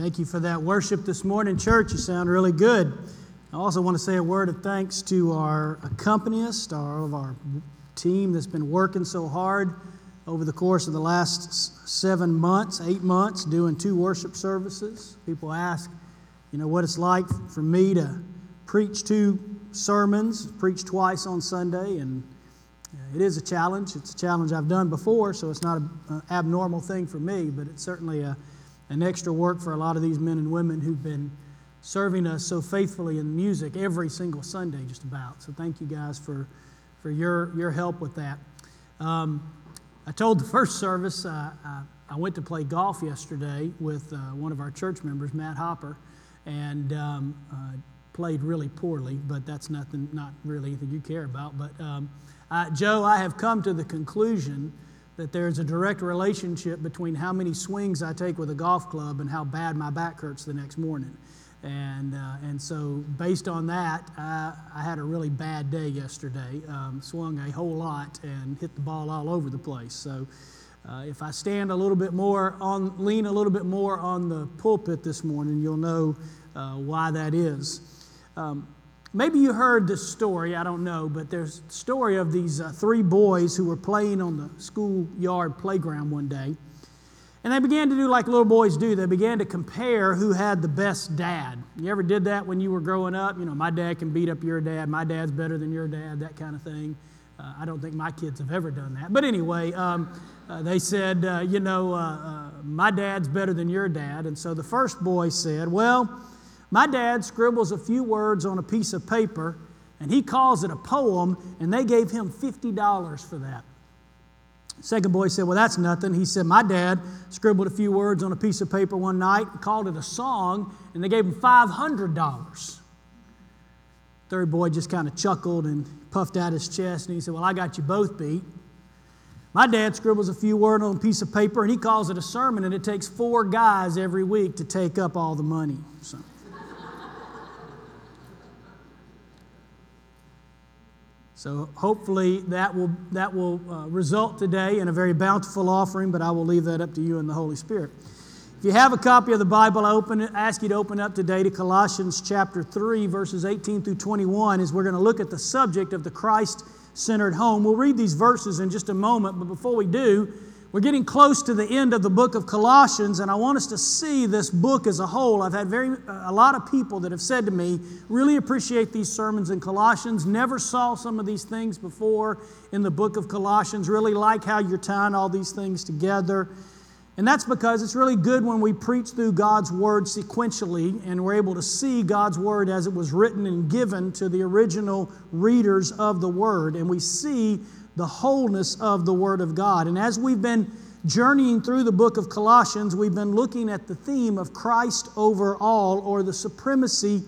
Thank you for that worship this morning, church. You sound really good. I also want to say a word of thanks to our accompanist, our, of our team that's been working so hard over the course of the last seven months, eight months, doing two worship services. People ask, you know, what it's like for me to preach two sermons, preach twice on Sunday, and uh, it is a challenge. It's a challenge I've done before, so it's not an uh, abnormal thing for me, but it's certainly a and extra work for a lot of these men and women who've been serving us so faithfully in music every single Sunday, just about. So thank you guys for, for your, your help with that. Um, I told the first service uh, I, I, went to play golf yesterday with uh, one of our church members, Matt Hopper, and um, uh, played really poorly, but that's nothing, not really anything you care about. But um, Joe, I have come to the conclusion that there's a direct relationship between how many swings I take with a golf club and how bad my back hurts the next morning. And, uh, and so, based on that, I, I, had a really bad day yesterday. Um, swung a whole lot and hit the ball all over the place. So, uh, if I stand a little bit more on, lean a little bit more on the pulpit this morning, you'll know uh, why that is. Um, Maybe you heard this story, I don't know, but there's a story of these uh, three boys who were playing on the schoolyard playground one day. And they began to do like little boys do. They began to compare who had the best dad. You ever did that when you were growing up? You know, my dad can beat up your dad, my dad's better than your dad, that kind of thing. Uh, I don't think my kids have ever done that. But anyway, um, uh, they said, uh, you know, uh, uh, my dad's better than your dad. And so the first boy said, well, my dad scribbles a few words on a piece of paper and he calls it a poem, and they gave him $50 for that. Second boy said, Well, that's nothing. He said, My dad scribbled a few words on a piece of paper one night, and called it a song, and they gave him $500. Third boy just kind of chuckled and puffed out his chest, and he said, Well, I got you both beat. My dad scribbles a few words on a piece of paper, and he calls it a sermon, and it takes four guys every week to take up all the money. So. So hopefully that will, that will uh, result today in a very bountiful offering, but I will leave that up to you and the Holy Spirit. If you have a copy of the Bible, I open ask you to open up today to Colossians chapter 3, verses 18 through 21, as we're going to look at the subject of the Christ centered home. We'll read these verses in just a moment, but before we do, we're getting close to the end of the book of Colossians, and I want us to see this book as a whole. I've had very a lot of people that have said to me, really appreciate these sermons in Colossians. Never saw some of these things before in the book of Colossians. Really like how you're tying all these things together. And that's because it's really good when we preach through God's Word sequentially and we're able to see God's Word as it was written and given to the original readers of the Word. And we see the wholeness of the Word of God. And as we've been journeying through the book of Colossians, we've been looking at the theme of Christ over all, or the supremacy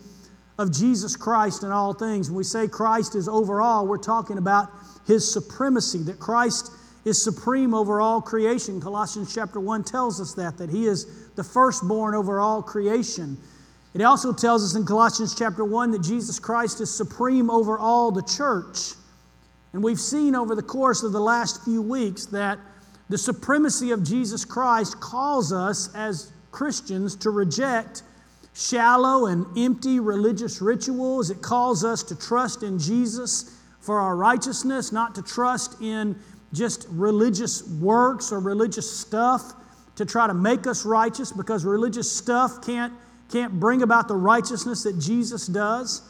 of Jesus Christ in all things. When we say Christ is over all, we're talking about his supremacy, that Christ is supreme over all creation. Colossians chapter 1 tells us that, that he is the firstborn over all creation. It also tells us in Colossians chapter 1 that Jesus Christ is supreme over all the church. And we've seen over the course of the last few weeks that the supremacy of Jesus Christ calls us as Christians to reject shallow and empty religious rituals. It calls us to trust in Jesus for our righteousness, not to trust in just religious works or religious stuff to try to make us righteous because religious stuff can't, can't bring about the righteousness that Jesus does.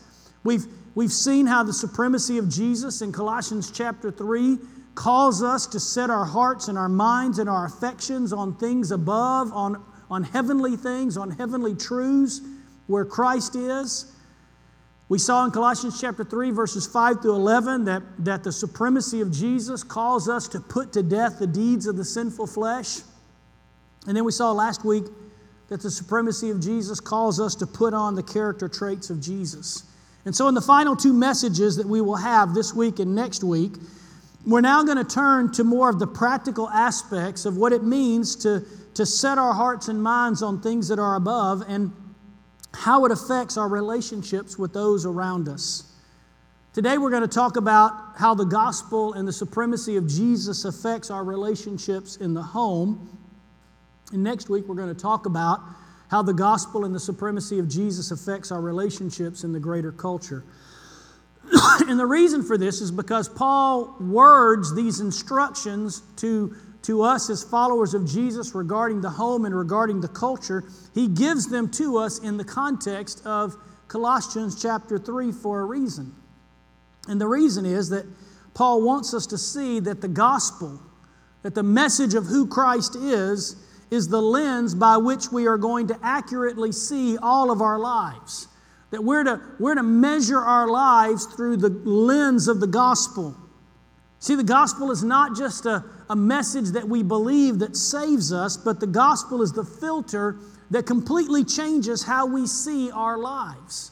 We've, we've seen how the supremacy of Jesus in Colossians chapter 3 calls us to set our hearts and our minds and our affections on things above, on, on heavenly things, on heavenly truths where Christ is. We saw in Colossians chapter 3, verses 5 through 11, that, that the supremacy of Jesus calls us to put to death the deeds of the sinful flesh. And then we saw last week that the supremacy of Jesus calls us to put on the character traits of Jesus. And so, in the final two messages that we will have this week and next week, we're now going to turn to more of the practical aspects of what it means to, to set our hearts and minds on things that are above and how it affects our relationships with those around us. Today, we're going to talk about how the gospel and the supremacy of Jesus affects our relationships in the home. And next week, we're going to talk about how the gospel and the supremacy of Jesus affects our relationships in the greater culture. and the reason for this is because Paul words these instructions to, to us as followers of Jesus regarding the home and regarding the culture. He gives them to us in the context of Colossians chapter 3 for a reason. And the reason is that Paul wants us to see that the gospel, that the message of who Christ is, is the lens by which we are going to accurately see all of our lives. That we're to, we're to measure our lives through the lens of the gospel. See, the gospel is not just a, a message that we believe that saves us, but the gospel is the filter that completely changes how we see our lives.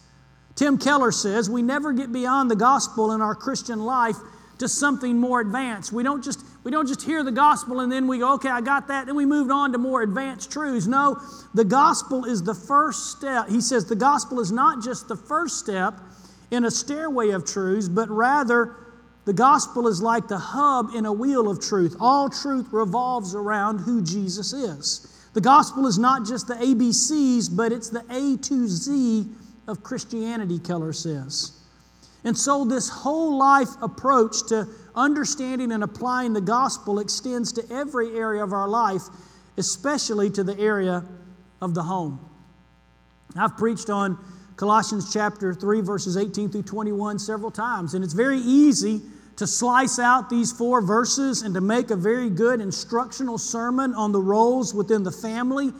Tim Keller says we never get beyond the gospel in our Christian life to something more advanced. We don't just we don't just hear the gospel and then we go, okay, I got that, then we moved on to more advanced truths. No, the gospel is the first step. He says the gospel is not just the first step in a stairway of truths, but rather the gospel is like the hub in a wheel of truth. All truth revolves around who Jesus is. The gospel is not just the ABCs, but it's the A to Z of Christianity, Keller says. And so, this whole life approach to understanding and applying the gospel extends to every area of our life, especially to the area of the home. I've preached on Colossians chapter 3, verses 18 through 21 several times, and it's very easy to slice out these four verses and to make a very good instructional sermon on the roles within the family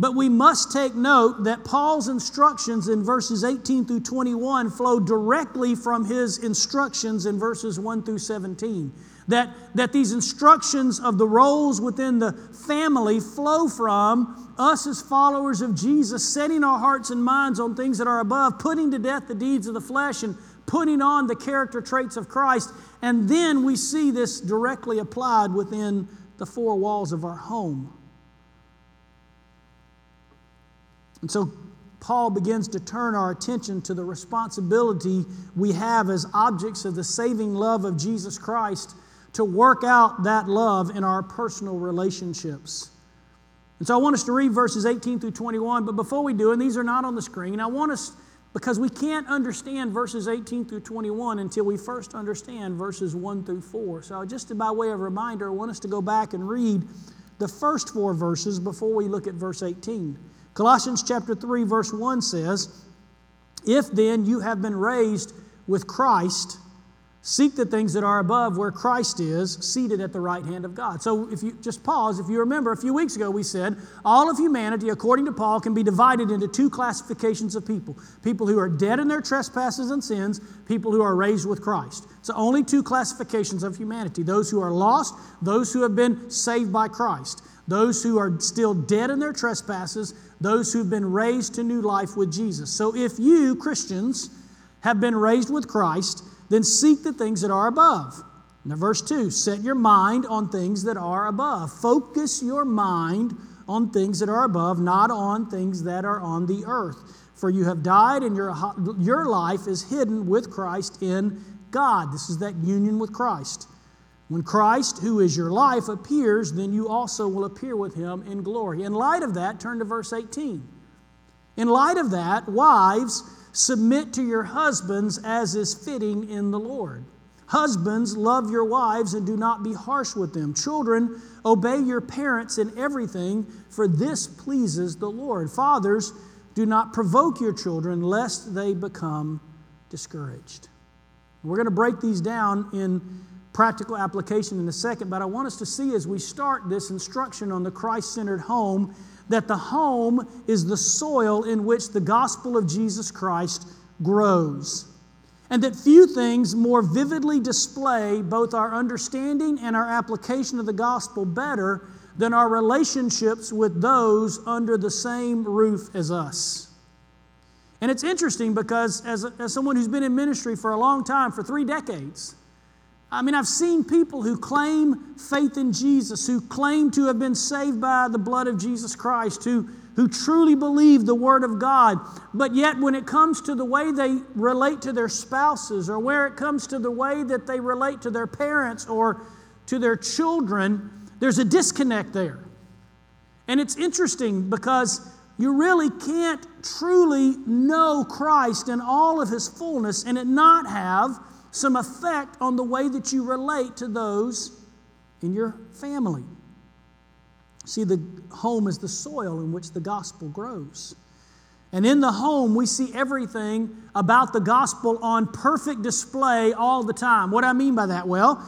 but we must take note that Paul's instructions in verses 18 through 21 flow directly from his instructions in verses 1 through 17. That, that these instructions of the roles within the family flow from us as followers of Jesus, setting our hearts and minds on things that are above, putting to death the deeds of the flesh, and putting on the character traits of Christ. And then we see this directly applied within the four walls of our home. And so Paul begins to turn our attention to the responsibility we have as objects of the saving love of Jesus Christ to work out that love in our personal relationships. And so I want us to read verses 18 through 21, but before we do, and these are not on the screen, I want us, because we can't understand verses 18 through 21 until we first understand verses 1 through 4. So, just by way of reminder, I want us to go back and read the first four verses before we look at verse 18. Colossians chapter 3 verse 1 says, "If then you have been raised with Christ, seek the things that are above where Christ is, seated at the right hand of God." So if you just pause, if you remember a few weeks ago we said all of humanity according to Paul can be divided into two classifications of people. People who are dead in their trespasses and sins, people who are raised with Christ. So only two classifications of humanity, those who are lost, those who have been saved by Christ. Those who are still dead in their trespasses, those who've been raised to new life with Jesus. So if you, Christians, have been raised with Christ, then seek the things that are above. Now, verse 2 set your mind on things that are above. Focus your mind on things that are above, not on things that are on the earth. For you have died, and your, your life is hidden with Christ in God. This is that union with Christ. When Christ, who is your life, appears, then you also will appear with him in glory. In light of that, turn to verse 18. In light of that, wives, submit to your husbands as is fitting in the Lord. Husbands, love your wives and do not be harsh with them. Children, obey your parents in everything, for this pleases the Lord. Fathers, do not provoke your children, lest they become discouraged. We're going to break these down in practical application in a second, but I want us to see as we start this instruction on the Christ centered home that the home is the soil in which the gospel of Jesus Christ grows. And that few things more vividly display both our understanding and our application of the gospel better than our relationships with those under the same roof as us. And it's interesting because, as, a, as someone who's been in ministry for a long time, for three decades, I mean, I've seen people who claim faith in Jesus, who claim to have been saved by the blood of Jesus Christ, who, who truly believe the Word of God, but yet when it comes to the way they relate to their spouses, or where it comes to the way that they relate to their parents or to their children, there's a disconnect there. And it's interesting because you really can't truly know Christ in all of his fullness and it not have some effect on the way that you relate to those in your family. See, the home is the soil in which the gospel grows. And in the home, we see everything about the gospel on perfect display all the time. What do I mean by that? Well,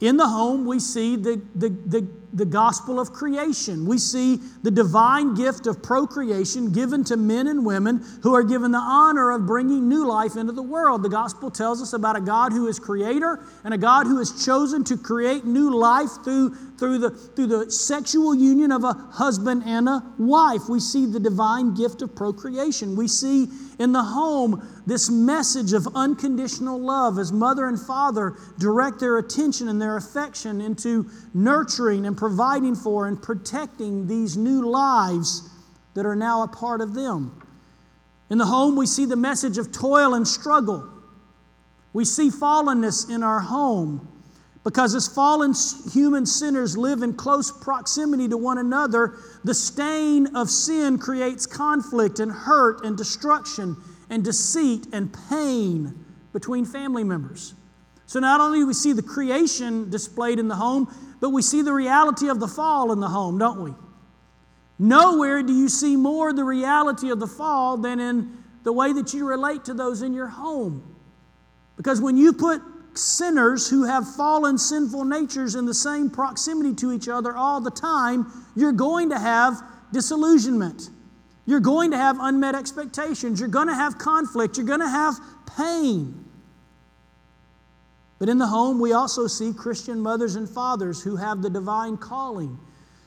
in the home, we see the, the, the, the, gospel of creation. We see the divine gift of procreation given to men and women who are given the honor of bringing new life into the world. The gospel tells us about a God who is creator and a God who has chosen to create new life through, through, the, through the sexual union of a husband and a wife. We see the divine gift of procreation. We see in the home this message of unconditional love as mother and father direct their attention and their affection into nurturing and providing for and protecting these new lives that are now a part of them. In the home, we see the message of toil and struggle. We see fallenness in our home because as fallen human sinners live in close proximity to one another, the stain of sin creates conflict and hurt and destruction and deceit and pain between family members. So not only do we see the creation displayed in the home, but we see the reality of the fall in the home, don't we? Nowhere do you see more the reality of the fall than in the way that you relate to those in your home. Because when you put sinners who have fallen sinful natures in the same proximity to each other all the time, you're going to have disillusionment. You're going to have unmet expectations. You're going to have conflict. You're going to have pain. But in the home, we also see Christian mothers and fathers who have the divine calling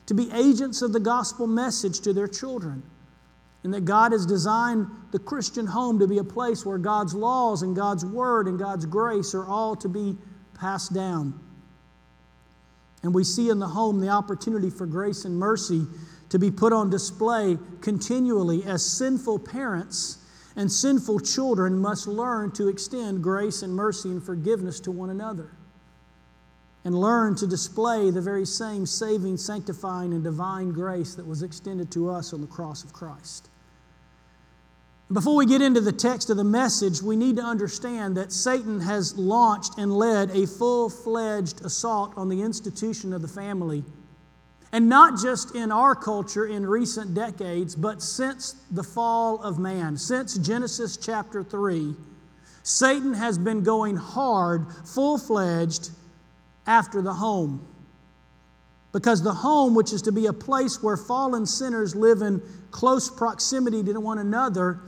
to be agents of the gospel message to their children. And that God has designed the Christian home to be a place where God's laws and God's word and God's grace are all to be passed down. And we see in the home the opportunity for grace and mercy to be put on display continually as sinful parents and sinful children must learn to extend grace and mercy and forgiveness to one another and learn to display the very same saving, sanctifying, and divine grace that was extended to us on the cross of Christ. Before we get into the text of the message, we need to understand that Satan has launched and led a full fledged assault on the institution of the family and not just in our culture in recent decades, but since the fall of man, since Genesis chapter 3, Satan has been going hard, full fledged, after the home. Because the home, which is to be a place where fallen sinners live in close proximity to one another,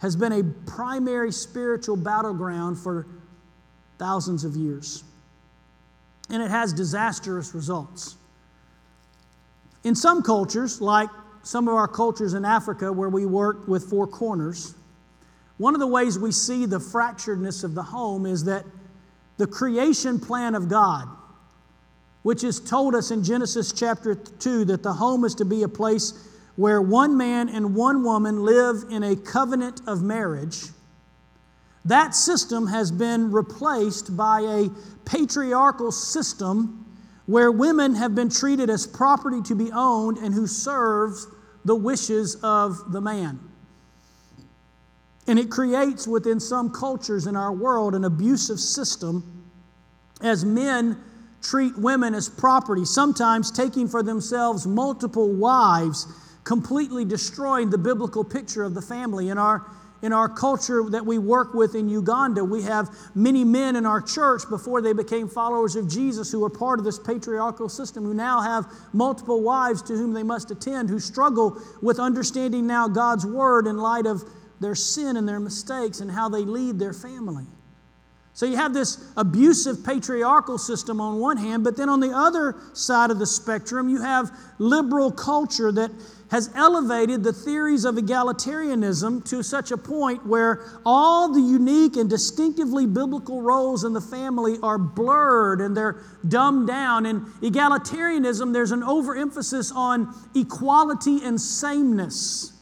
has been a primary spiritual battleground for thousands of years. And it has disastrous results. In some cultures, like some of our cultures in Africa where we work with four corners, one of the ways we see the fracturedness of the home is that the creation plan of God, which is told us in Genesis chapter 2 that the home is to be a place where one man and one woman live in a covenant of marriage, that system has been replaced by a patriarchal system where women have been treated as property to be owned and who serves the wishes of the man. And it creates within some cultures in our world an abusive system as men treat women as property, sometimes taking for themselves multiple wives, completely destroying the biblical picture of the family. In our in our culture that we work with in Uganda. We have many men in our church before they became followers of Jesus who are part of this patriarchal system who now have multiple wives to whom they must attend, who struggle with understanding now God's word in light of their sin and their mistakes and how they lead their family. So you have this abusive patriarchal system on one hand, but then on the other side of the spectrum, you have liberal culture that has elevated the theories of egalitarianism to such a point where all the unique and distinctively biblical roles in the family are blurred and they're dumbed down. In egalitarianism, there's an overemphasis on equality and sameness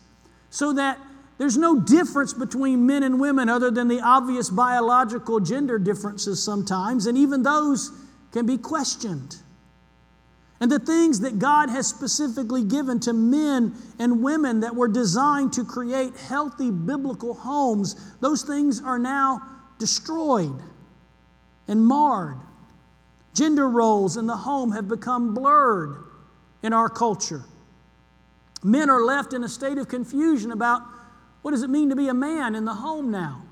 so that there's no difference between men and women other than the obvious biological gender differences sometimes, and even those can be questioned. And the things that God has specifically given to men and women that were designed to create healthy biblical homes, those things are now destroyed and marred. Gender roles in the home have become blurred in our culture. Men are left in a state of confusion about what does it mean to be a man in the home now?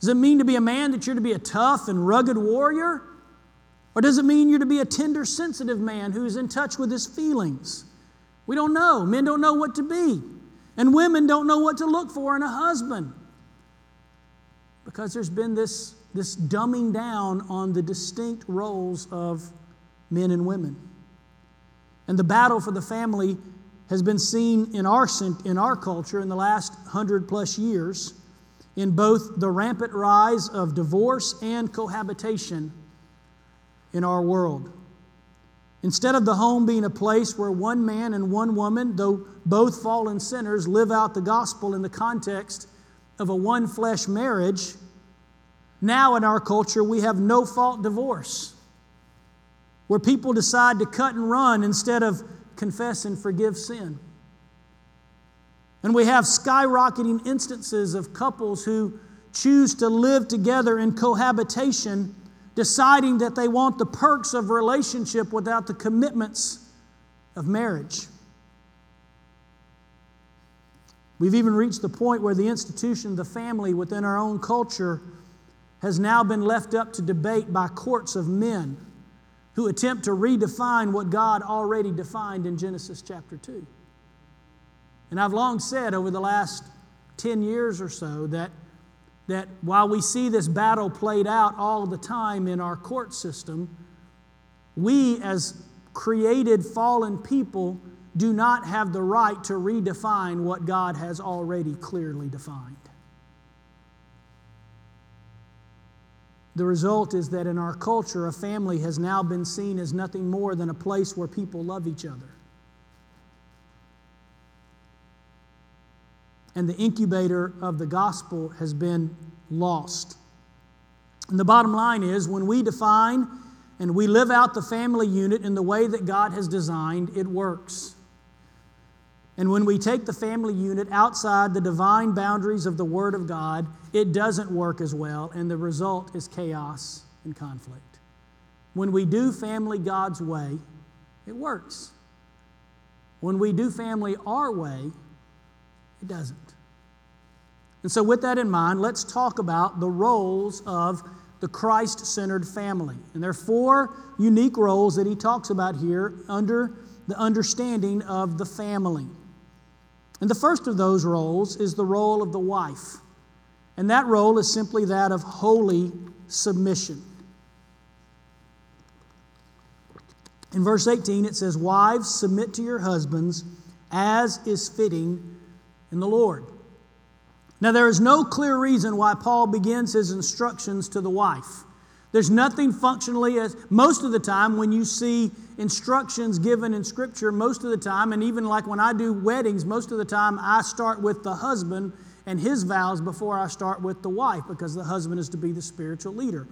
Does it mean to be a man that you're to be a tough and rugged warrior? Or does it mean you're to be a tender, sensitive man who's in touch with his feelings? We don't know. Men don't know what to be. And women don't know what to look for in a husband. Because there's been this, this dumbing down on the distinct roles of men and women. And the battle for the family has been seen in our, in our culture in the last hundred plus years in both the rampant rise of divorce and cohabitation in our world. Instead of the home being a place where one man and one woman, though both fallen sinners, live out the gospel in the context of a one flesh marriage, now in our culture we have no fault divorce, where people decide to cut and run instead of confess and forgive sin. And we have skyrocketing instances of couples who choose to live together in cohabitation, deciding that they want the perks of relationship without the commitments of marriage. We've even reached the point where the institution the family within our own culture has now been left up to debate by courts of men who attempt to redefine what God already defined in Genesis chapter 2. And I've long said over the last 10 years or so that, that while we see this battle played out all the time in our court system, we as created fallen people do not have the right to redefine what God has already clearly defined. The result is that in our culture, a family has now been seen as nothing more than a place where people love each other. And the incubator of the gospel has been lost. And the bottom line is when we define and we live out the family unit in the way that God has designed, it works. And when we take the family unit outside the divine boundaries of the Word of God, it doesn't work as well, and the result is chaos and conflict. When we do family God's way, it works. When we do family our way, it doesn't. And so, with that in mind, let's talk about the roles of the Christ centered family. And there are four unique roles that he talks about here under the understanding of the family. And the first of those roles is the role of the wife. And that role is simply that of holy submission. In verse 18, it says, Wives, submit to your husbands as is fitting in the Lord. Now, there is no clear reason why Paul begins his instructions to the wife. There's nothing functionally as most of the time when you see instructions given in Scripture, most of the time, and even like when I do weddings, most of the time I start with the husband and his vows before I start with the wife because the husband is to be the spiritual leader.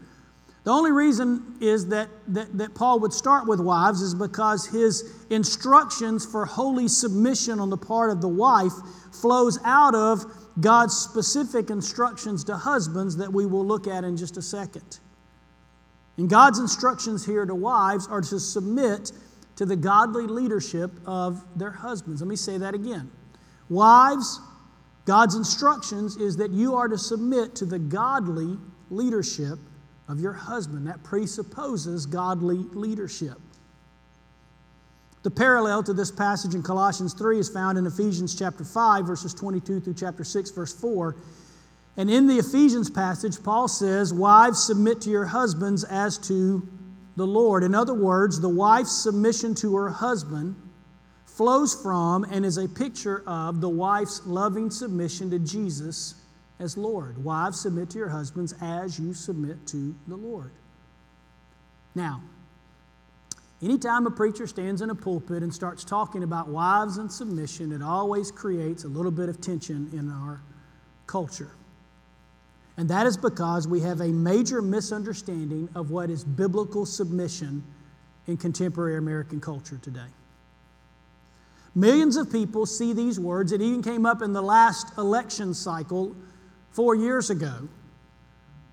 The only reason is that, that, that Paul would start with wives is because his instructions for holy submission on the part of the wife flows out of God's specific instructions to husbands that we will look at in just a second. And God's instructions here to wives are to submit to the godly leadership of their husbands. Let me say that again. Wives, God's instructions is that you are to submit to the godly leadership of your husband. That presupposes godly leadership. The parallel to this passage in Colossians 3 is found in Ephesians chapter 5, verses 22 through chapter 6, verse 4. And in the Ephesians passage, Paul says, Wives, submit to your husbands as to the Lord. In other words, the wife's submission to her husband flows from and is a picture of the wife's loving submission to Jesus as Lord. Wives, submit to your husbands as you submit to the Lord. Now, anytime a preacher stands in a pulpit and starts talking about wives and submission, it always creates a little bit of tension in our culture. And that is because we have a major misunderstanding of what is biblical submission in contemporary American culture today. Millions of people see these words. It even came up in the last election cycle four years ago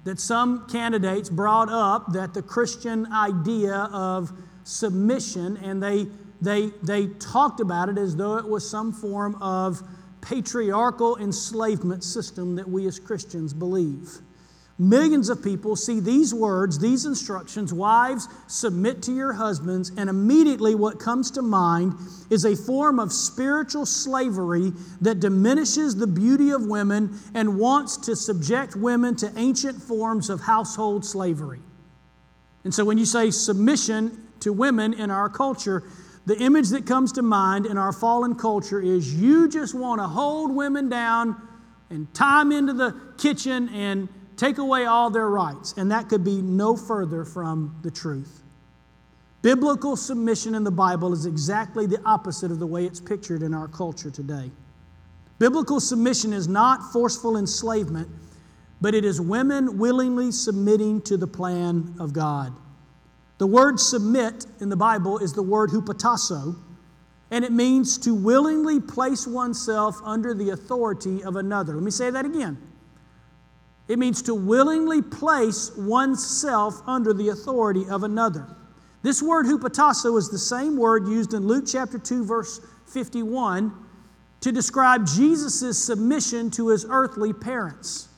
that some candidates brought up that the Christian idea of submission, and they, they, they talked about it as though it was some form of patriarchal enslavement system that we as Christians believe. Millions of people see these words, these instructions, wives, submit to your husbands, and immediately what comes to mind is a form of spiritual slavery that diminishes the beauty of women and wants to subject women to ancient forms of household slavery. And so when you say submission to women in our culture, the image that comes to mind in our fallen culture is you just want to hold women down and tie them into the kitchen and take away all their rights. And that could be no further from the truth. Biblical submission in the Bible is exactly the opposite of the way it's pictured in our culture today. Biblical submission is not forceful enslavement, but it is women willingly submitting to the plan of God. The word submit in the Bible is the word hupotasso, and it means to willingly place oneself under the authority of another. Let me say that again. It means to willingly place oneself under the authority of another. This word hupotasso is the same word used in Luke chapter 2, verse 51 to describe Jesus' submission to his earthly parents.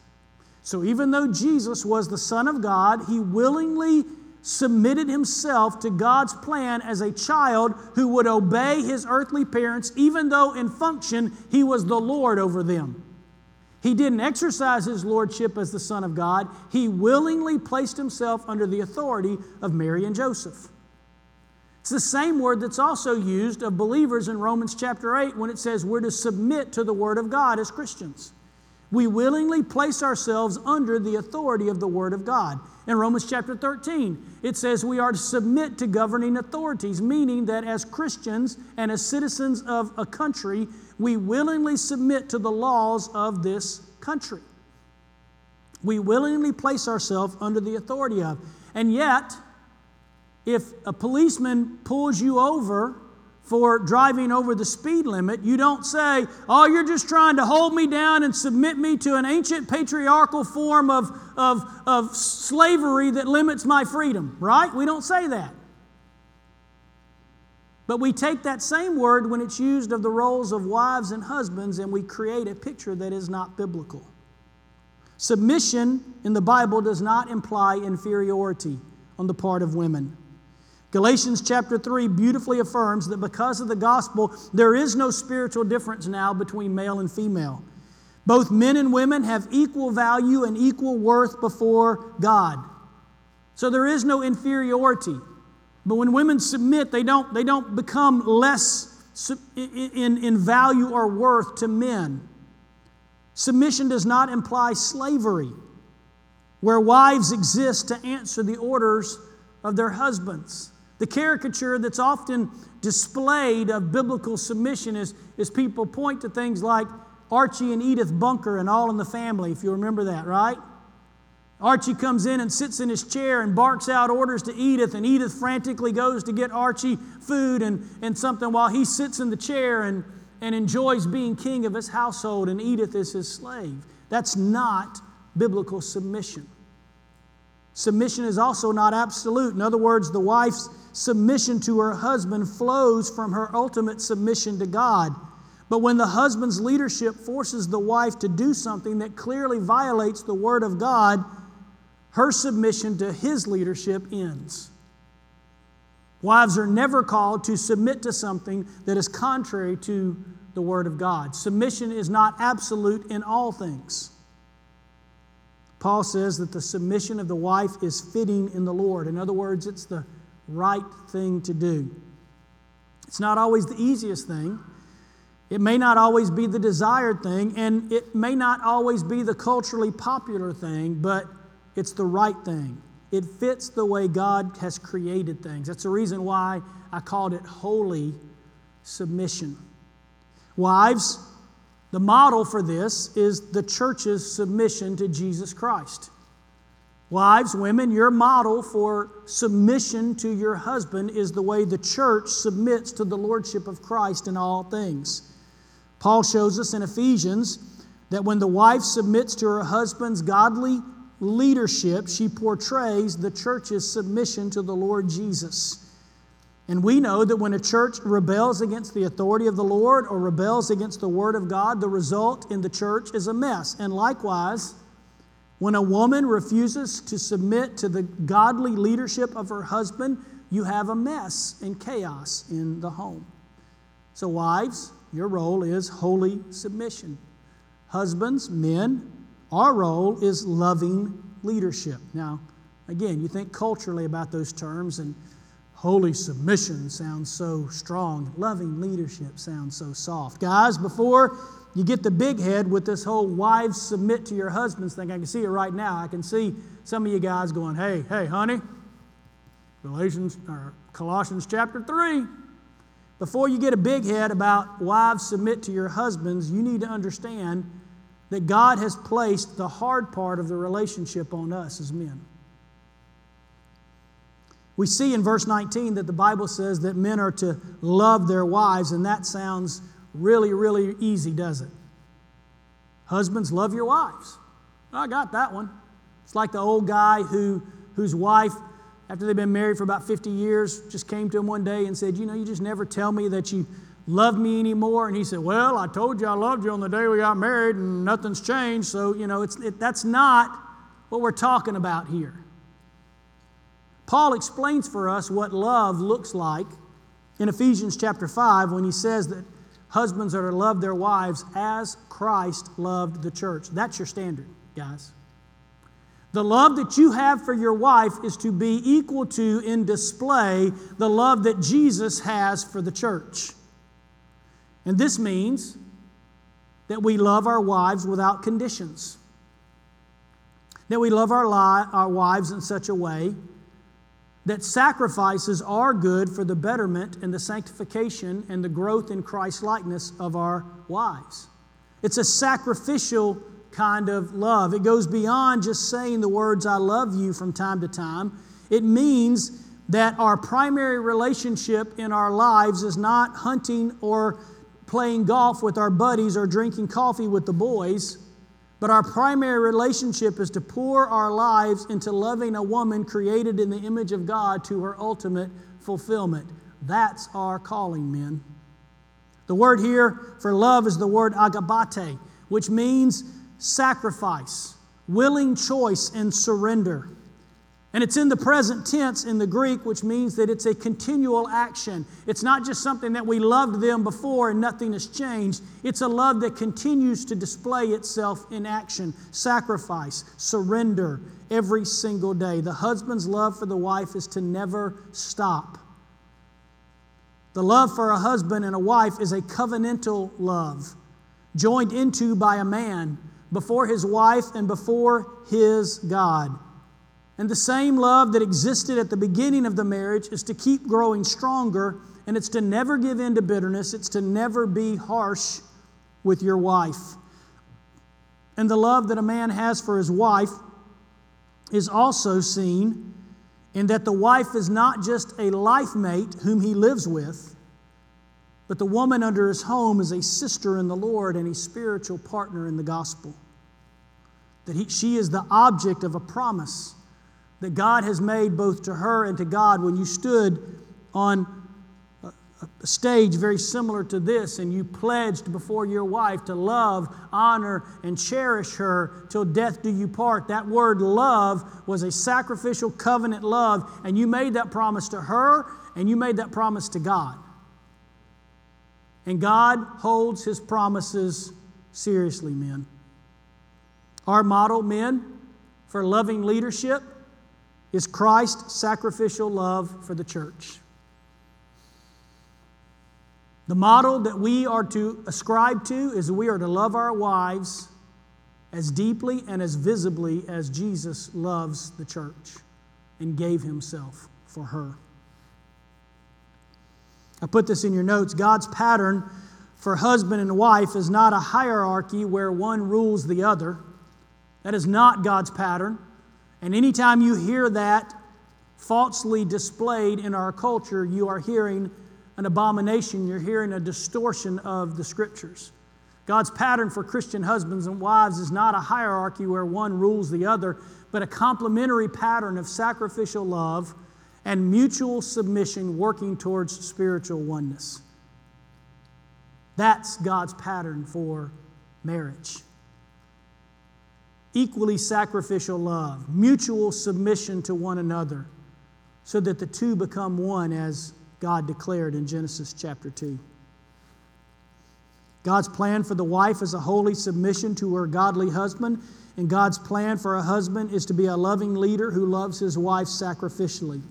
So even though Jesus was the Son of God, he willingly submitted himself to God's plan as a child who would obey his earthly parents, even though in function he was the Lord over them. He didn't exercise his lordship as the Son of God. He willingly placed himself under the authority of Mary and Joseph. It's the same word that's also used of believers in Romans chapter 8 when it says we're to submit to the Word of God as Christians. We willingly place ourselves under the authority of the Word of God. In Romans chapter 13, it says we are to submit to governing authorities, meaning that as Christians and as citizens of a country, we willingly submit to the laws of this country. We willingly place ourselves under the authority of. And yet, if a policeman pulls you over for driving over the speed limit, you don't say, Oh, you're just trying to hold me down and submit me to an ancient patriarchal form of, of, of slavery that limits my freedom, right? We don't say that. But we take that same word when it's used of the roles of wives and husbands and we create a picture that is not biblical. Submission in the Bible does not imply inferiority on the part of women. Galatians chapter 3 beautifully affirms that because of the gospel, there is no spiritual difference now between male and female. Both men and women have equal value and equal worth before God. So there is no inferiority. But when women submit, they don't, they don't become less in, in value or worth to men. Submission does not imply slavery, where wives exist to answer the orders of their husbands. The caricature that's often displayed of biblical submission is, is people point to things like Archie and Edith Bunker and All in the Family, if you remember that, right? Archie comes in and sits in his chair and barks out orders to Edith, and Edith frantically goes to get Archie food and, and something while he sits in the chair and, and enjoys being king of his household, and Edith is his slave. That's not biblical submission. Submission is also not absolute. In other words, the wife's submission to her husband flows from her ultimate submission to God. But when the husband's leadership forces the wife to do something that clearly violates the Word of God, her submission to his leadership ends. Wives are never called to submit to something that is contrary to the Word of God. Submission is not absolute in all things. Paul says that the submission of the wife is fitting in the Lord. In other words, it's the right thing to do. It's not always the easiest thing. It may not always be the desired thing, and it may not always be the culturally popular thing, but it's the right thing. It fits the way God has created things. That's the reason why I called it holy submission. Wives, the model for this is the church's submission to Jesus Christ. Wives, women, your model for submission to your husband is the way the church submits to the lordship of Christ in all things. Paul shows us in Ephesians that when the wife submits to her husband's godly leadership, she portrays the church's submission to the Lord Jesus. And we know that when a church rebels against the authority of the Lord or rebels against the Word of God, the result in the church is a mess. And likewise, when a woman refuses to submit to the godly leadership of her husband, you have a mess and chaos in the home. So, wives, your role is holy submission. Husbands, men, our role is loving leadership. Now, again, you think culturally about those terms, and holy submission sounds so strong. Loving leadership sounds so soft. Guys, before you get the big head with this whole wives submit to your husbands thing. I can see it right now. I can see some of you guys going, hey, hey, honey, Galatians or Colossians chapter 3. Before you get a big head about wives submit to your husbands, you need to understand that God has placed the hard part of the relationship on us as men. We see in verse 19 that the Bible says that men are to love their wives, and that sounds really, really easy, does it? Husbands, love your wives. I got that one. It's like the old guy who, whose wife, after they've been married for about 50 years, just came to him one day and said, You know, you just never tell me that you love me anymore. And he said, Well, I told you I loved you on the day we got married, and nothing's changed. So, you know, it's, it, that's not what we're talking about here. Paul explains for us what love looks like in Ephesians chapter 5 when he says that Husbands are to love their wives as Christ loved the church. That's your standard, guys. The love that you have for your wife is to be equal to, in display, the love that Jesus has for the church. And this means that we love our wives without conditions. That we love our, li- our wives in such a way that sacrifices are good for the betterment and the sanctification and the growth in Christ likeness of our wives. It's a sacrificial kind of love. It goes beyond just saying the words, I love you from time to time. It means that our primary relationship in our lives is not hunting or playing golf with our buddies or drinking coffee with the boys but our primary relationship is to pour our lives into loving a woman created in the image of God to her ultimate fulfillment. That's our calling, men. The word here for love is the word agapate, which means sacrifice, willing choice, and surrender. And it's in the present tense in the Greek, which means that it's a continual action. It's not just something that we loved them before and nothing has changed. It's a love that continues to display itself in action, sacrifice, surrender every single day. The husband's love for the wife is to never stop. The love for a husband and a wife is a covenantal love, joined into by a man before his wife and before his God. And the same love that existed at the beginning of the marriage is to keep growing stronger, and it's to never give in to bitterness, it's to never be harsh with your wife. And the love that a man has for his wife is also seen in that the wife is not just a life mate whom he lives with, but the woman under his home is a sister in the Lord and a spiritual partner in the gospel. That he, she is the object of a promise that God has made both to her and to God when you stood on a stage very similar to this and you pledged before your wife to love, honor, and cherish her till death do you part. That word love was a sacrificial covenant love, and you made that promise to her and you made that promise to God. And God holds his promises seriously, men. Our model, men, for loving leadership is Christ's sacrificial love for the church. The model that we are to ascribe to is we are to love our wives as deeply and as visibly as Jesus loves the church and gave himself for her. I put this in your notes. God's pattern for husband and wife is not a hierarchy where one rules the other. That is not God's pattern. And anytime you hear that falsely displayed in our culture, you are hearing an abomination, you're hearing a distortion of the scriptures. God's pattern for Christian husbands and wives is not a hierarchy where one rules the other, but a complementary pattern of sacrificial love and mutual submission working towards spiritual oneness. That's God's pattern for marriage. Equally sacrificial love, mutual submission to one another, so that the two become one, as God declared in Genesis chapter 2. God's plan for the wife is a holy submission to her godly husband, and God's plan for a husband is to be a loving leader who loves his wife sacrificially.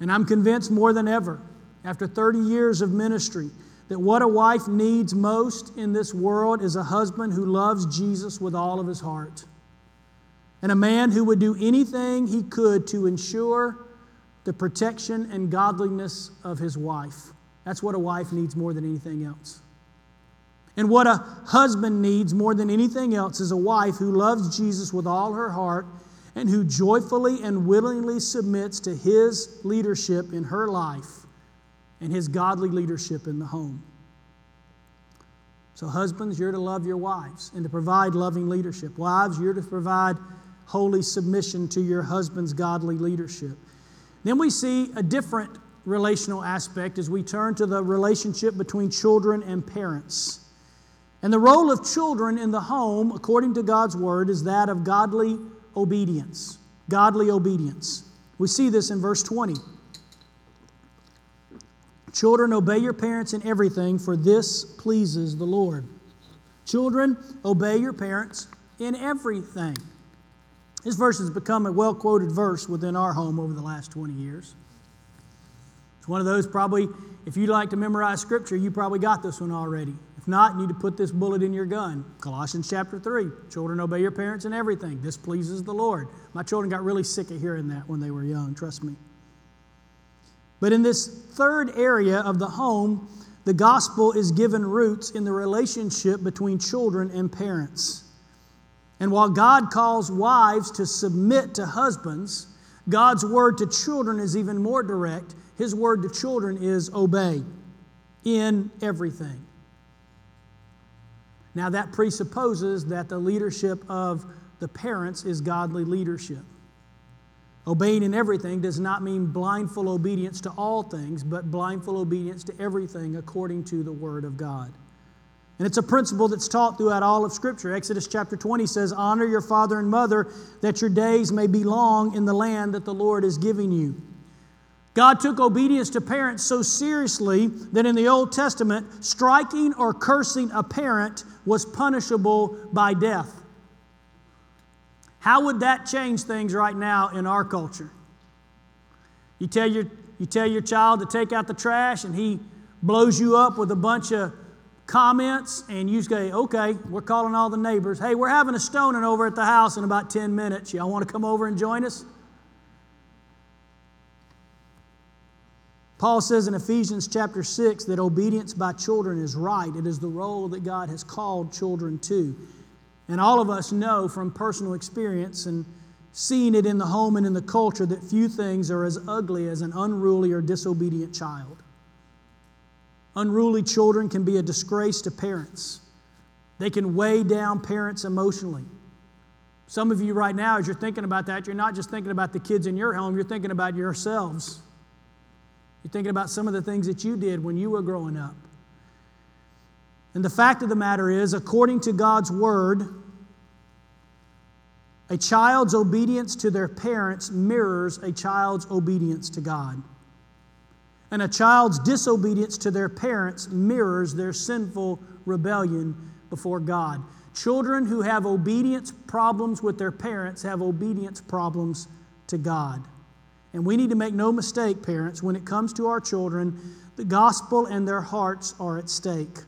And I'm convinced more than ever, after 30 years of ministry, that what a wife needs most in this world is a husband who loves Jesus with all of his heart. And a man who would do anything he could to ensure the protection and godliness of his wife. That's what a wife needs more than anything else. And what a husband needs more than anything else is a wife who loves Jesus with all her heart and who joyfully and willingly submits to his leadership in her life and his godly leadership in the home. So, husbands, you're to love your wives and to provide loving leadership. Wives, you're to provide holy submission to your husband's godly leadership. Then we see a different relational aspect as we turn to the relationship between children and parents. And the role of children in the home, according to God's word, is that of godly obedience. Godly obedience. We see this in verse 20. Children, obey your parents in everything, for this pleases the Lord. Children, obey your parents in everything. This verse has become a well quoted verse within our home over the last 20 years. It's one of those probably, if you like to memorize scripture, you probably got this one already. If not, you need to put this bullet in your gun. Colossians chapter 3 Children, obey your parents in everything. This pleases the Lord. My children got really sick of hearing that when they were young, trust me. But in this third area of the home, the gospel is given roots in the relationship between children and parents. And while God calls wives to submit to husbands, God's word to children is even more direct. His word to children is obey in everything. Now, that presupposes that the leadership of the parents is godly leadership. Obeying in everything does not mean blindful obedience to all things, but blindful obedience to everything according to the Word of God. And it's a principle that's taught throughout all of Scripture. Exodus chapter 20 says, Honor your father and mother, that your days may be long in the land that the Lord is giving you. God took obedience to parents so seriously that in the Old Testament, striking or cursing a parent was punishable by death. How would that change things right now in our culture? You tell your, you tell your child to take out the trash and he blows you up with a bunch of comments and you say, okay, we're calling all the neighbors. Hey, we're having a stoning over at the house in about 10 minutes. Y'all want to come over and join us? Paul says in Ephesians chapter 6 that obedience by children is right. It is the role that God has called children to. And all of us know from personal experience and seeing it in the home and in the culture that few things are as ugly as an unruly or disobedient child. Unruly children can be a disgrace to parents. They can weigh down parents emotionally. Some of you right now, as you're thinking about that, you're not just thinking about the kids in your home, you're thinking about yourselves. You're thinking about some of the things that you did when you were growing up. And the fact of the matter is, according to God's word, a child's obedience to their parents mirrors a child's obedience to God. And a child's disobedience to their parents mirrors their sinful rebellion before God. Children who have obedience problems with their parents have obedience problems to God. And we need to make no mistake, parents, when it comes to our children, the gospel and their hearts are at stake.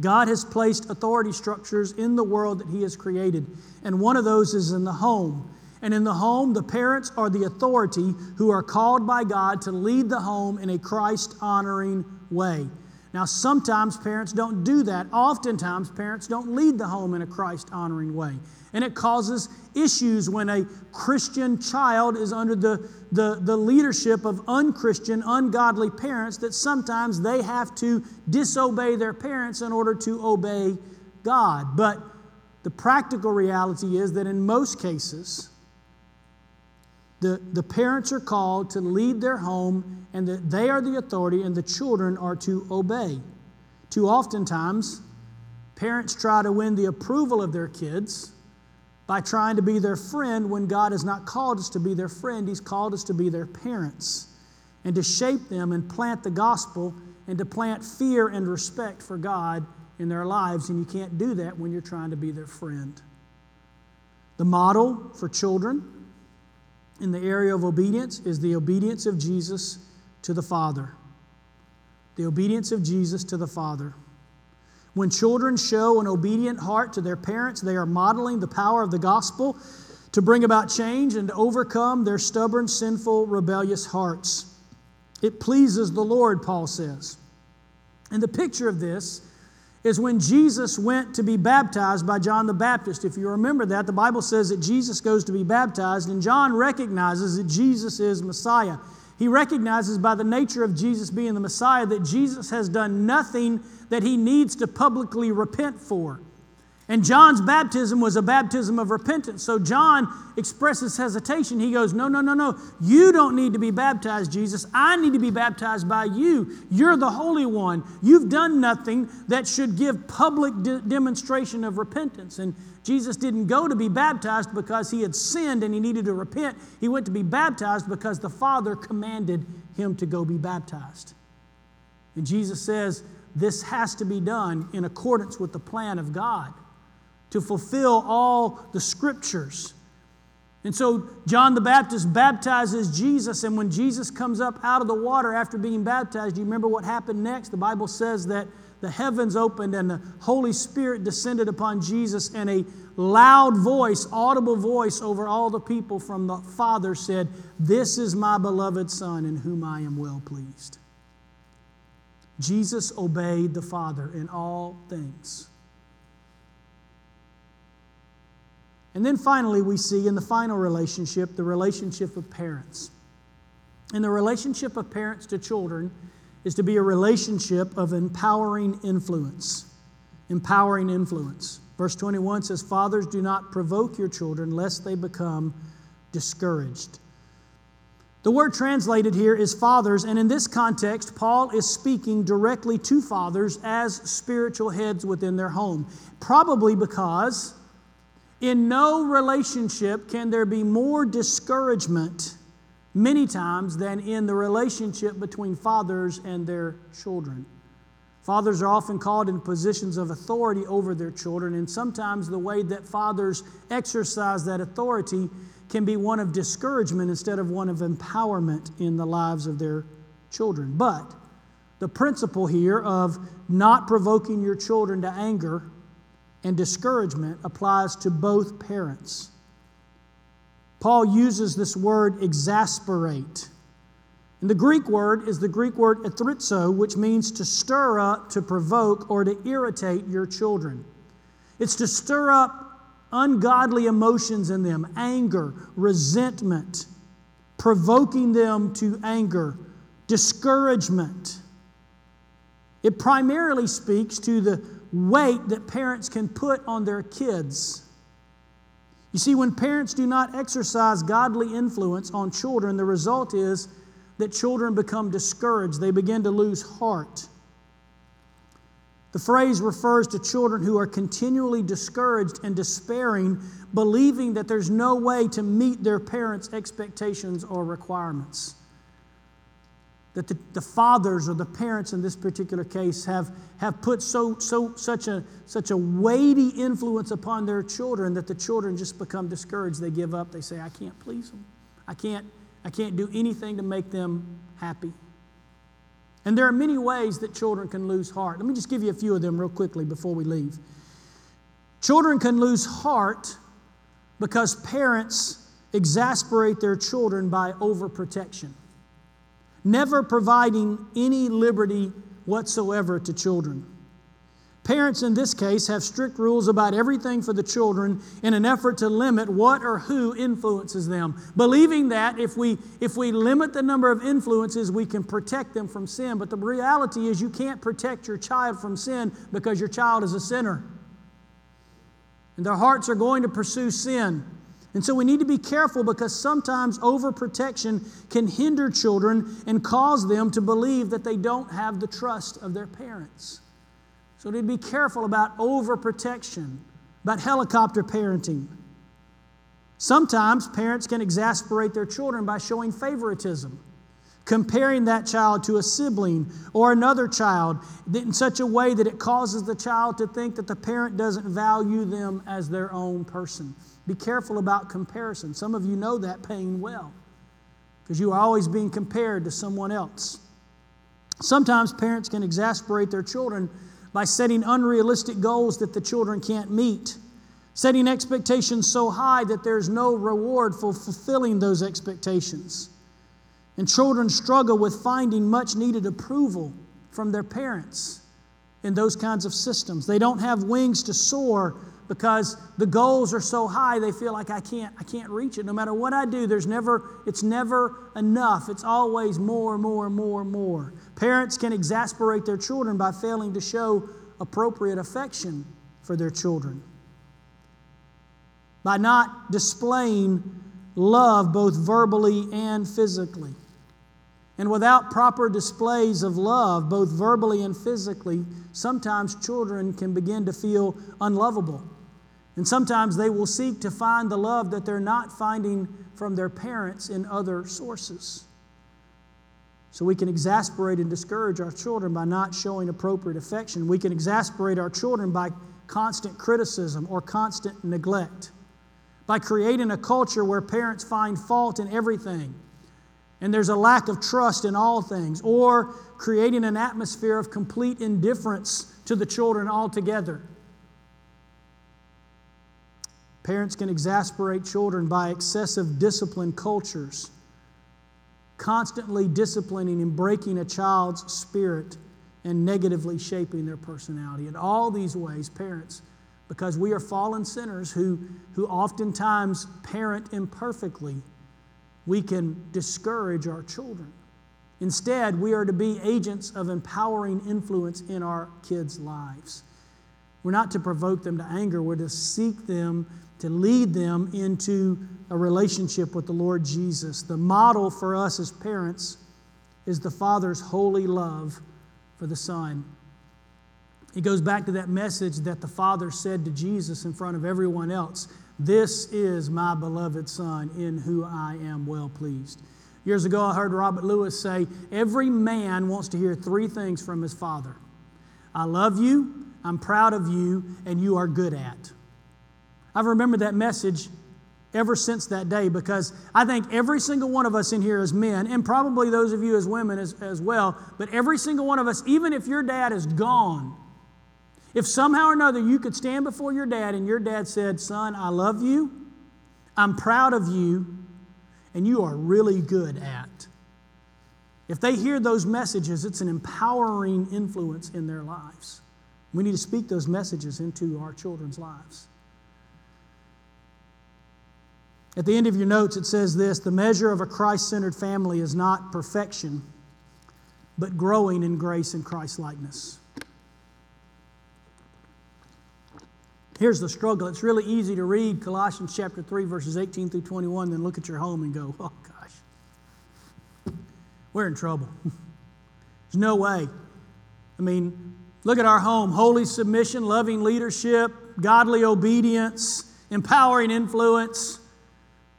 God has placed authority structures in the world that He has created, and one of those is in the home. And in the home, the parents are the authority who are called by God to lead the home in a Christ honoring way. Now, sometimes parents don't do that. Oftentimes, parents don't lead the home in a Christ honoring way. And it causes issues when a Christian child is under the, the, the leadership of unchristian, ungodly parents, that sometimes they have to disobey their parents in order to obey God. But the practical reality is that in most cases, the, the parents are called to lead their home and that they are the authority and the children are to obey. Too oftentimes, parents try to win the approval of their kids by trying to be their friend when God has not called us to be their friend. He's called us to be their parents and to shape them and plant the gospel and to plant fear and respect for God in their lives. And you can't do that when you're trying to be their friend. The model for children in the area of obedience is the obedience of Jesus to the Father. The obedience of Jesus to the Father. When children show an obedient heart to their parents, they are modeling the power of the gospel to bring about change and to overcome their stubborn, sinful, rebellious hearts. It pleases the Lord, Paul says. And the picture of this is when Jesus went to be baptized by John the Baptist. If you remember that, the Bible says that Jesus goes to be baptized, and John recognizes that Jesus is Messiah. He recognizes by the nature of Jesus being the Messiah that Jesus has done nothing that he needs to publicly repent for. And John's baptism was a baptism of repentance. So John expresses hesitation. He goes, No, no, no, no. You don't need to be baptized, Jesus. I need to be baptized by you. You're the Holy One. You've done nothing that should give public de- demonstration of repentance. And Jesus didn't go to be baptized because he had sinned and he needed to repent. He went to be baptized because the Father commanded him to go be baptized. And Jesus says, This has to be done in accordance with the plan of God to fulfill all the scriptures. And so John the Baptist baptizes Jesus, and when Jesus comes up out of the water after being baptized, do you remember what happened next? The Bible says that the heavens opened and the Holy Spirit descended upon Jesus, and a loud voice, audible voice over all the people from the Father said, This is my beloved Son in whom I am well pleased. Jesus obeyed the Father in all things. And then finally, we see in the final relationship the relationship of parents. And the relationship of parents to children is to be a relationship of empowering influence. Empowering influence. Verse 21 says, Fathers, do not provoke your children lest they become discouraged. The word translated here is fathers, and in this context, Paul is speaking directly to fathers as spiritual heads within their home. Probably because in no relationship can there be more discouragement many times than in the relationship between fathers and their children. Fathers are often called in positions of authority over their children, and sometimes the way that fathers exercise that authority can be one of discouragement instead of one of empowerment in the lives of their children. But the principle here of not provoking your children to anger and discouragement applies to both parents. Paul uses this word exasperate. And the Greek word is the Greek word erethizo, which means to stir up, to provoke, or to irritate your children. It's to stir up ungodly emotions in them anger, resentment, provoking them to anger, discouragement. It primarily speaks to the weight that parents can put on their kids. You see, when parents do not exercise godly influence on children, the result is that children become discouraged. They begin to lose heart. The phrase refers to children who are continually discouraged and despairing, believing that there's no way to meet their parents' expectations or requirements that the, the fathers or the parents in this particular case have, have put so, so, such, a, such a weighty influence upon their children that the children just become discouraged. They give up. They say, I can't please them. I can't, I can't do anything to make them happy. And there are many ways that children can lose heart. Let me just give you a few of them real quickly before we leave. Children can lose heart because parents exasperate their children by overprotection never providing any liberty whatsoever to children. Parents in this case have strict rules about everything for the children in an effort to limit what or who influences them, believing that if we, if we limit the number of influences, we can protect them from sin. But the reality is, you can't protect your child from sin because your child is a sinner. And their hearts are going to pursue sin. And so we need to be careful because sometimes overprotection can hinder children and cause them to believe that they don't have the trust of their parents. So to be careful about overprotection, about helicopter parenting. Sometimes parents can exasperate their children by showing favoritism, comparing that child to a sibling or another child in such a way that it causes the child to think that the parent doesn't value them as their own person. Be careful about comparison. Some of you know that pain well because you are always being compared to someone else. Sometimes parents can exasperate their children by setting unrealistic goals that the children can't meet, setting expectations so high that there's no reward for fulfilling those expectations. And children struggle with finding much needed approval from their parents in those kinds of systems. They don't have wings to soar because the goals are so high they feel like I can't I can't reach it. No matter what I do there's never it's never enough. It's always more more more more. Parents can exasperate their children by failing to show appropriate affection for their children. By not displaying love both verbally and physically. And without proper displays of love both verbally and physically sometimes children can begin to feel unlovable and sometimes they will seek to find the love that they're not finding from their parents in other sources. So we can exasperate and discourage our children by not showing appropriate affection. We can exasperate our children by constant criticism or constant neglect, by creating a culture where parents find fault in everything and there's a lack of trust in all things, or creating an atmosphere of complete indifference to the children altogether. Parents can exasperate children by excessive discipline cultures, constantly disciplining and breaking a child's spirit and negatively shaping their personality. In all these ways, parents, because we are fallen sinners who, who oftentimes parent imperfectly, we can discourage our children. Instead, we are to be agents of empowering influence in our kids' lives. We're not to provoke them to anger, we're to seek them to lead them into a relationship with the Lord Jesus. The model for us as parents is the Father's holy love for the Son. It goes back to that message that the Father said to Jesus in front of everyone else This is my beloved Son, in whom I am well pleased. Years ago, I heard Robert Lewis say, Every man wants to hear three things from his Father I love you, I'm proud of you, and you are good at. I've remembered that message ever since that day because I think every single one of us in here as men, and probably those of you as women as, as well, but every single one of us, even if your dad is gone, if somehow or another you could stand before your dad and your dad said, Son, I love you, I'm proud of you, and you are really good at. If they hear those messages, it's an empowering influence in their lives. We need to speak those messages into our children's lives. At the end of your notes, it says this the measure of a Christ centered family is not perfection, but growing in grace and Christ likeness. Here's the struggle. It's really easy to read Colossians chapter 3, verses 18 through 21, then look at your home and go, oh gosh, we're in trouble. There's no way. I mean, look at our home holy submission, loving leadership, godly obedience, empowering influence.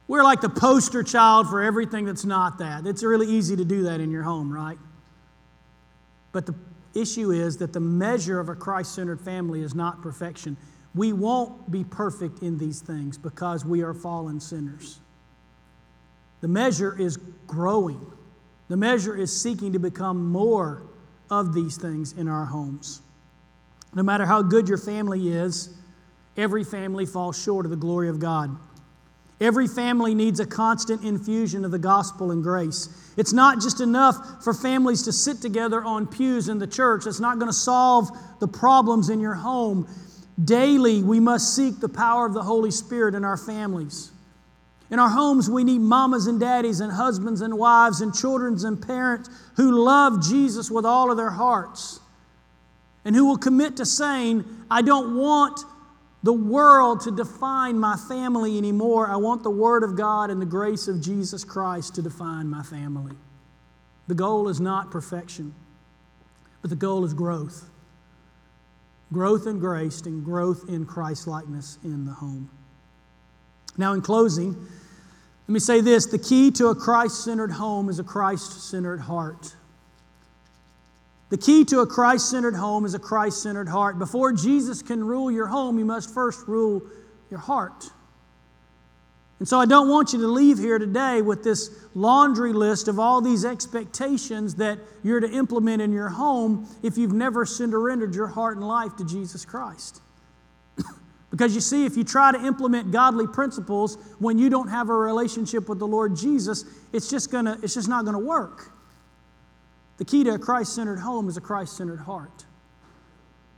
We're like the poster child for everything that's not that. It's really easy to do that in your home, right? But the issue is that the measure of a Christ centered family is not perfection. We won't be perfect in these things because we are fallen sinners. The measure is growing, the measure is seeking to become more of these things in our homes. No matter how good your family is, every family falls short of the glory of God. Every family needs a constant infusion of the gospel and grace. It's not just enough for families to sit together on pews in the church. It's not going to solve the problems in your home. Daily, we must seek the power of the Holy Spirit in our families. In our homes, we need mamas and daddies and husbands and wives and children and parents who love Jesus with all of their hearts and who will commit to saying, I don't want the world to define my family anymore. I want the Word of God and the grace of Jesus Christ to define my family. The goal is not perfection, but the goal is growth. Growth in grace and growth in Christ likeness in the home. Now, in closing, let me say this the key to a Christ centered home is a Christ centered heart. The key to a Christ centered home is a Christ centered heart. Before Jesus can rule your home, you must first rule your heart. And so I don't want you to leave here today with this laundry list of all these expectations that you're to implement in your home if you've never surrendered your heart and life to Jesus Christ. because you see, if you try to implement godly principles when you don't have a relationship with the Lord Jesus, it's just, gonna, it's just not going to work. The key to a Christ centered home is a Christ centered heart.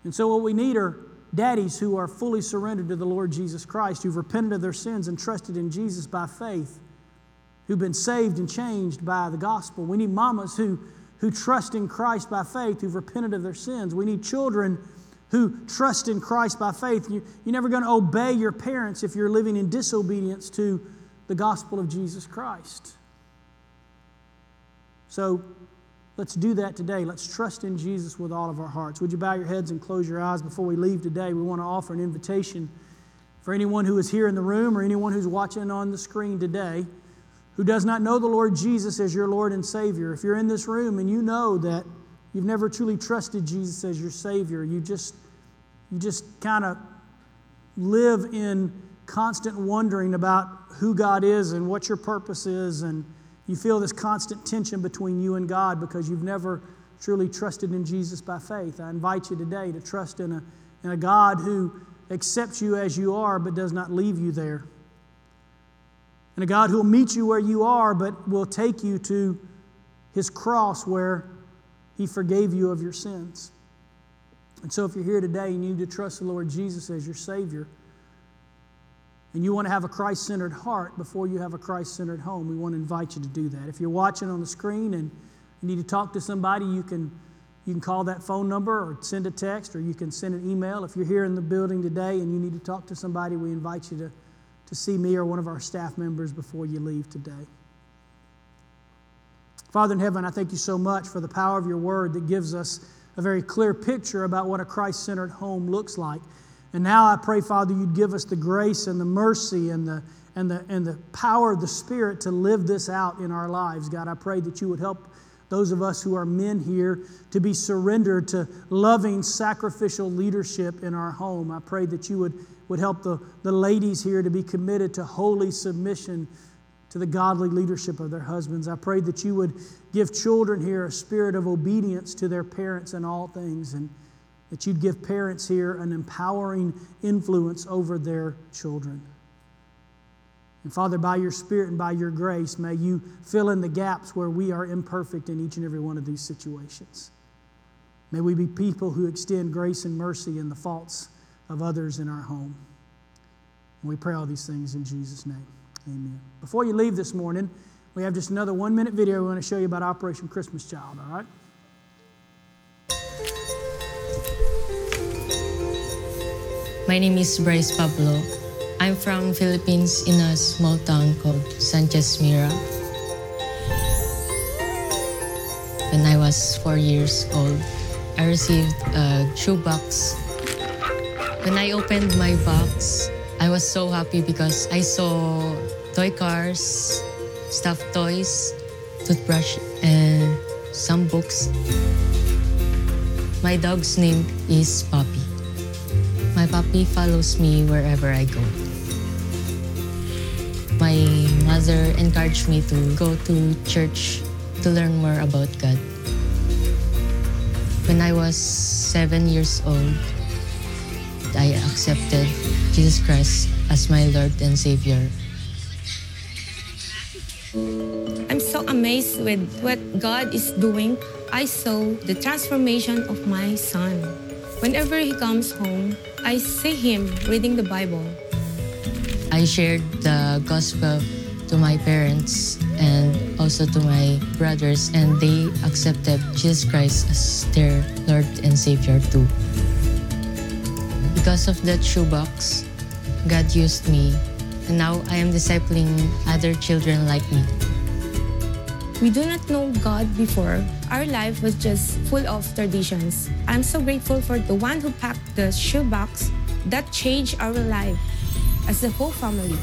And so, what we need are daddies who are fully surrendered to the Lord Jesus Christ, who've repented of their sins and trusted in Jesus by faith, who've been saved and changed by the gospel. We need mamas who, who trust in Christ by faith, who've repented of their sins. We need children who trust in Christ by faith. You, you're never going to obey your parents if you're living in disobedience to the gospel of Jesus Christ. So, Let's do that today. Let's trust in Jesus with all of our hearts. Would you bow your heads and close your eyes before we leave today? We want to offer an invitation for anyone who is here in the room or anyone who's watching on the screen today who does not know the Lord Jesus as your Lord and Savior. If you're in this room and you know that you've never truly trusted Jesus as your Savior, you just you just kind of live in constant wondering about who God is and what your purpose is and you feel this constant tension between you and God because you've never truly trusted in Jesus by faith. I invite you today to trust in a, in a God who accepts you as you are but does not leave you there. And a God who will meet you where you are but will take you to his cross where he forgave you of your sins. And so, if you're here today and you need to trust the Lord Jesus as your Savior, and you want to have a Christ centered heart before you have a Christ centered home, we want to invite you to do that. If you're watching on the screen and you need to talk to somebody, you can, you can call that phone number or send a text or you can send an email. If you're here in the building today and you need to talk to somebody, we invite you to, to see me or one of our staff members before you leave today. Father in heaven, I thank you so much for the power of your word that gives us a very clear picture about what a Christ centered home looks like. And now I pray, Father, you'd give us the grace and the mercy and the, and, the, and the power of the Spirit to live this out in our lives. God, I pray that you would help those of us who are men here to be surrendered to loving, sacrificial leadership in our home. I pray that you would, would help the, the ladies here to be committed to holy submission to the godly leadership of their husbands. I pray that you would give children here a spirit of obedience to their parents in all things. And that you'd give parents here an empowering influence over their children. And Father, by your Spirit and by your grace, may you fill in the gaps where we are imperfect in each and every one of these situations. May we be people who extend grace and mercy in the faults of others in our home. And we pray all these things in Jesus' name. Amen. Before you leave this morning, we have just another one minute video we want to show you about Operation Christmas Child, all right? My name is Bryce Pablo. I'm from Philippines in a small town called Sanchez Mira. When I was four years old, I received a shoebox. When I opened my box, I was so happy because I saw toy cars, stuffed toys, toothbrush, and some books. My dog's name is Poppy. My puppy follows me wherever I go. My mother encouraged me to go to church to learn more about God. When I was seven years old, I accepted Jesus Christ as my Lord and Savior. I'm so amazed with what God is doing. I saw the transformation of my son. Whenever he comes home, I see him reading the Bible. I shared the gospel to my parents and also to my brothers, and they accepted Jesus Christ as their Lord and Savior too. Because of that shoebox, God used me, and now I am discipling other children like me. We do not know God before. Our life was just full of traditions. I'm so grateful for the one who packed the shoebox that changed our life as a whole family.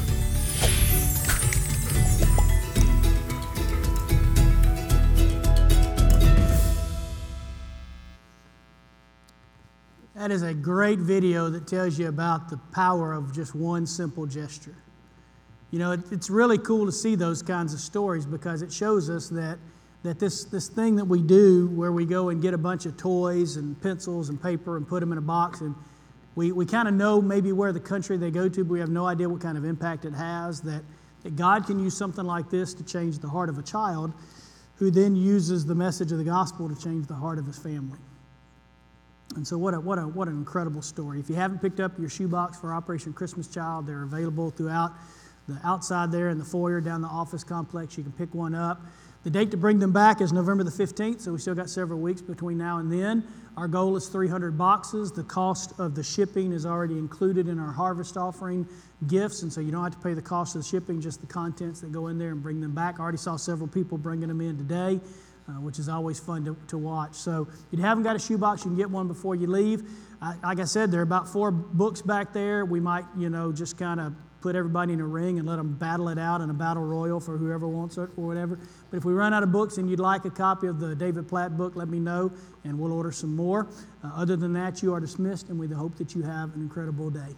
That is a great video that tells you about the power of just one simple gesture. You know, it, it's really cool to see those kinds of stories because it shows us that, that this, this thing that we do where we go and get a bunch of toys and pencils and paper and put them in a box and we, we kind of know maybe where the country they go to, but we have no idea what kind of impact it has. That, that God can use something like this to change the heart of a child who then uses the message of the gospel to change the heart of his family. And so, what, a, what, a, what an incredible story. If you haven't picked up your shoebox for Operation Christmas Child, they're available throughout the outside there in the foyer down the office complex. You can pick one up. The date to bring them back is November the 15th, so we still got several weeks between now and then. Our goal is 300 boxes. The cost of the shipping is already included in our harvest offering gifts, and so you don't have to pay the cost of the shipping, just the contents that go in there and bring them back. I already saw several people bringing them in today. Uh, which is always fun to, to watch. So, if you haven't got a shoebox, you can get one before you leave. I, like I said, there are about four books back there. We might, you know, just kind of put everybody in a ring and let them battle it out in a battle royal for whoever wants it or whatever. But if we run out of books and you'd like a copy of the David Platt book, let me know and we'll order some more. Uh, other than that, you are dismissed, and we hope that you have an incredible day.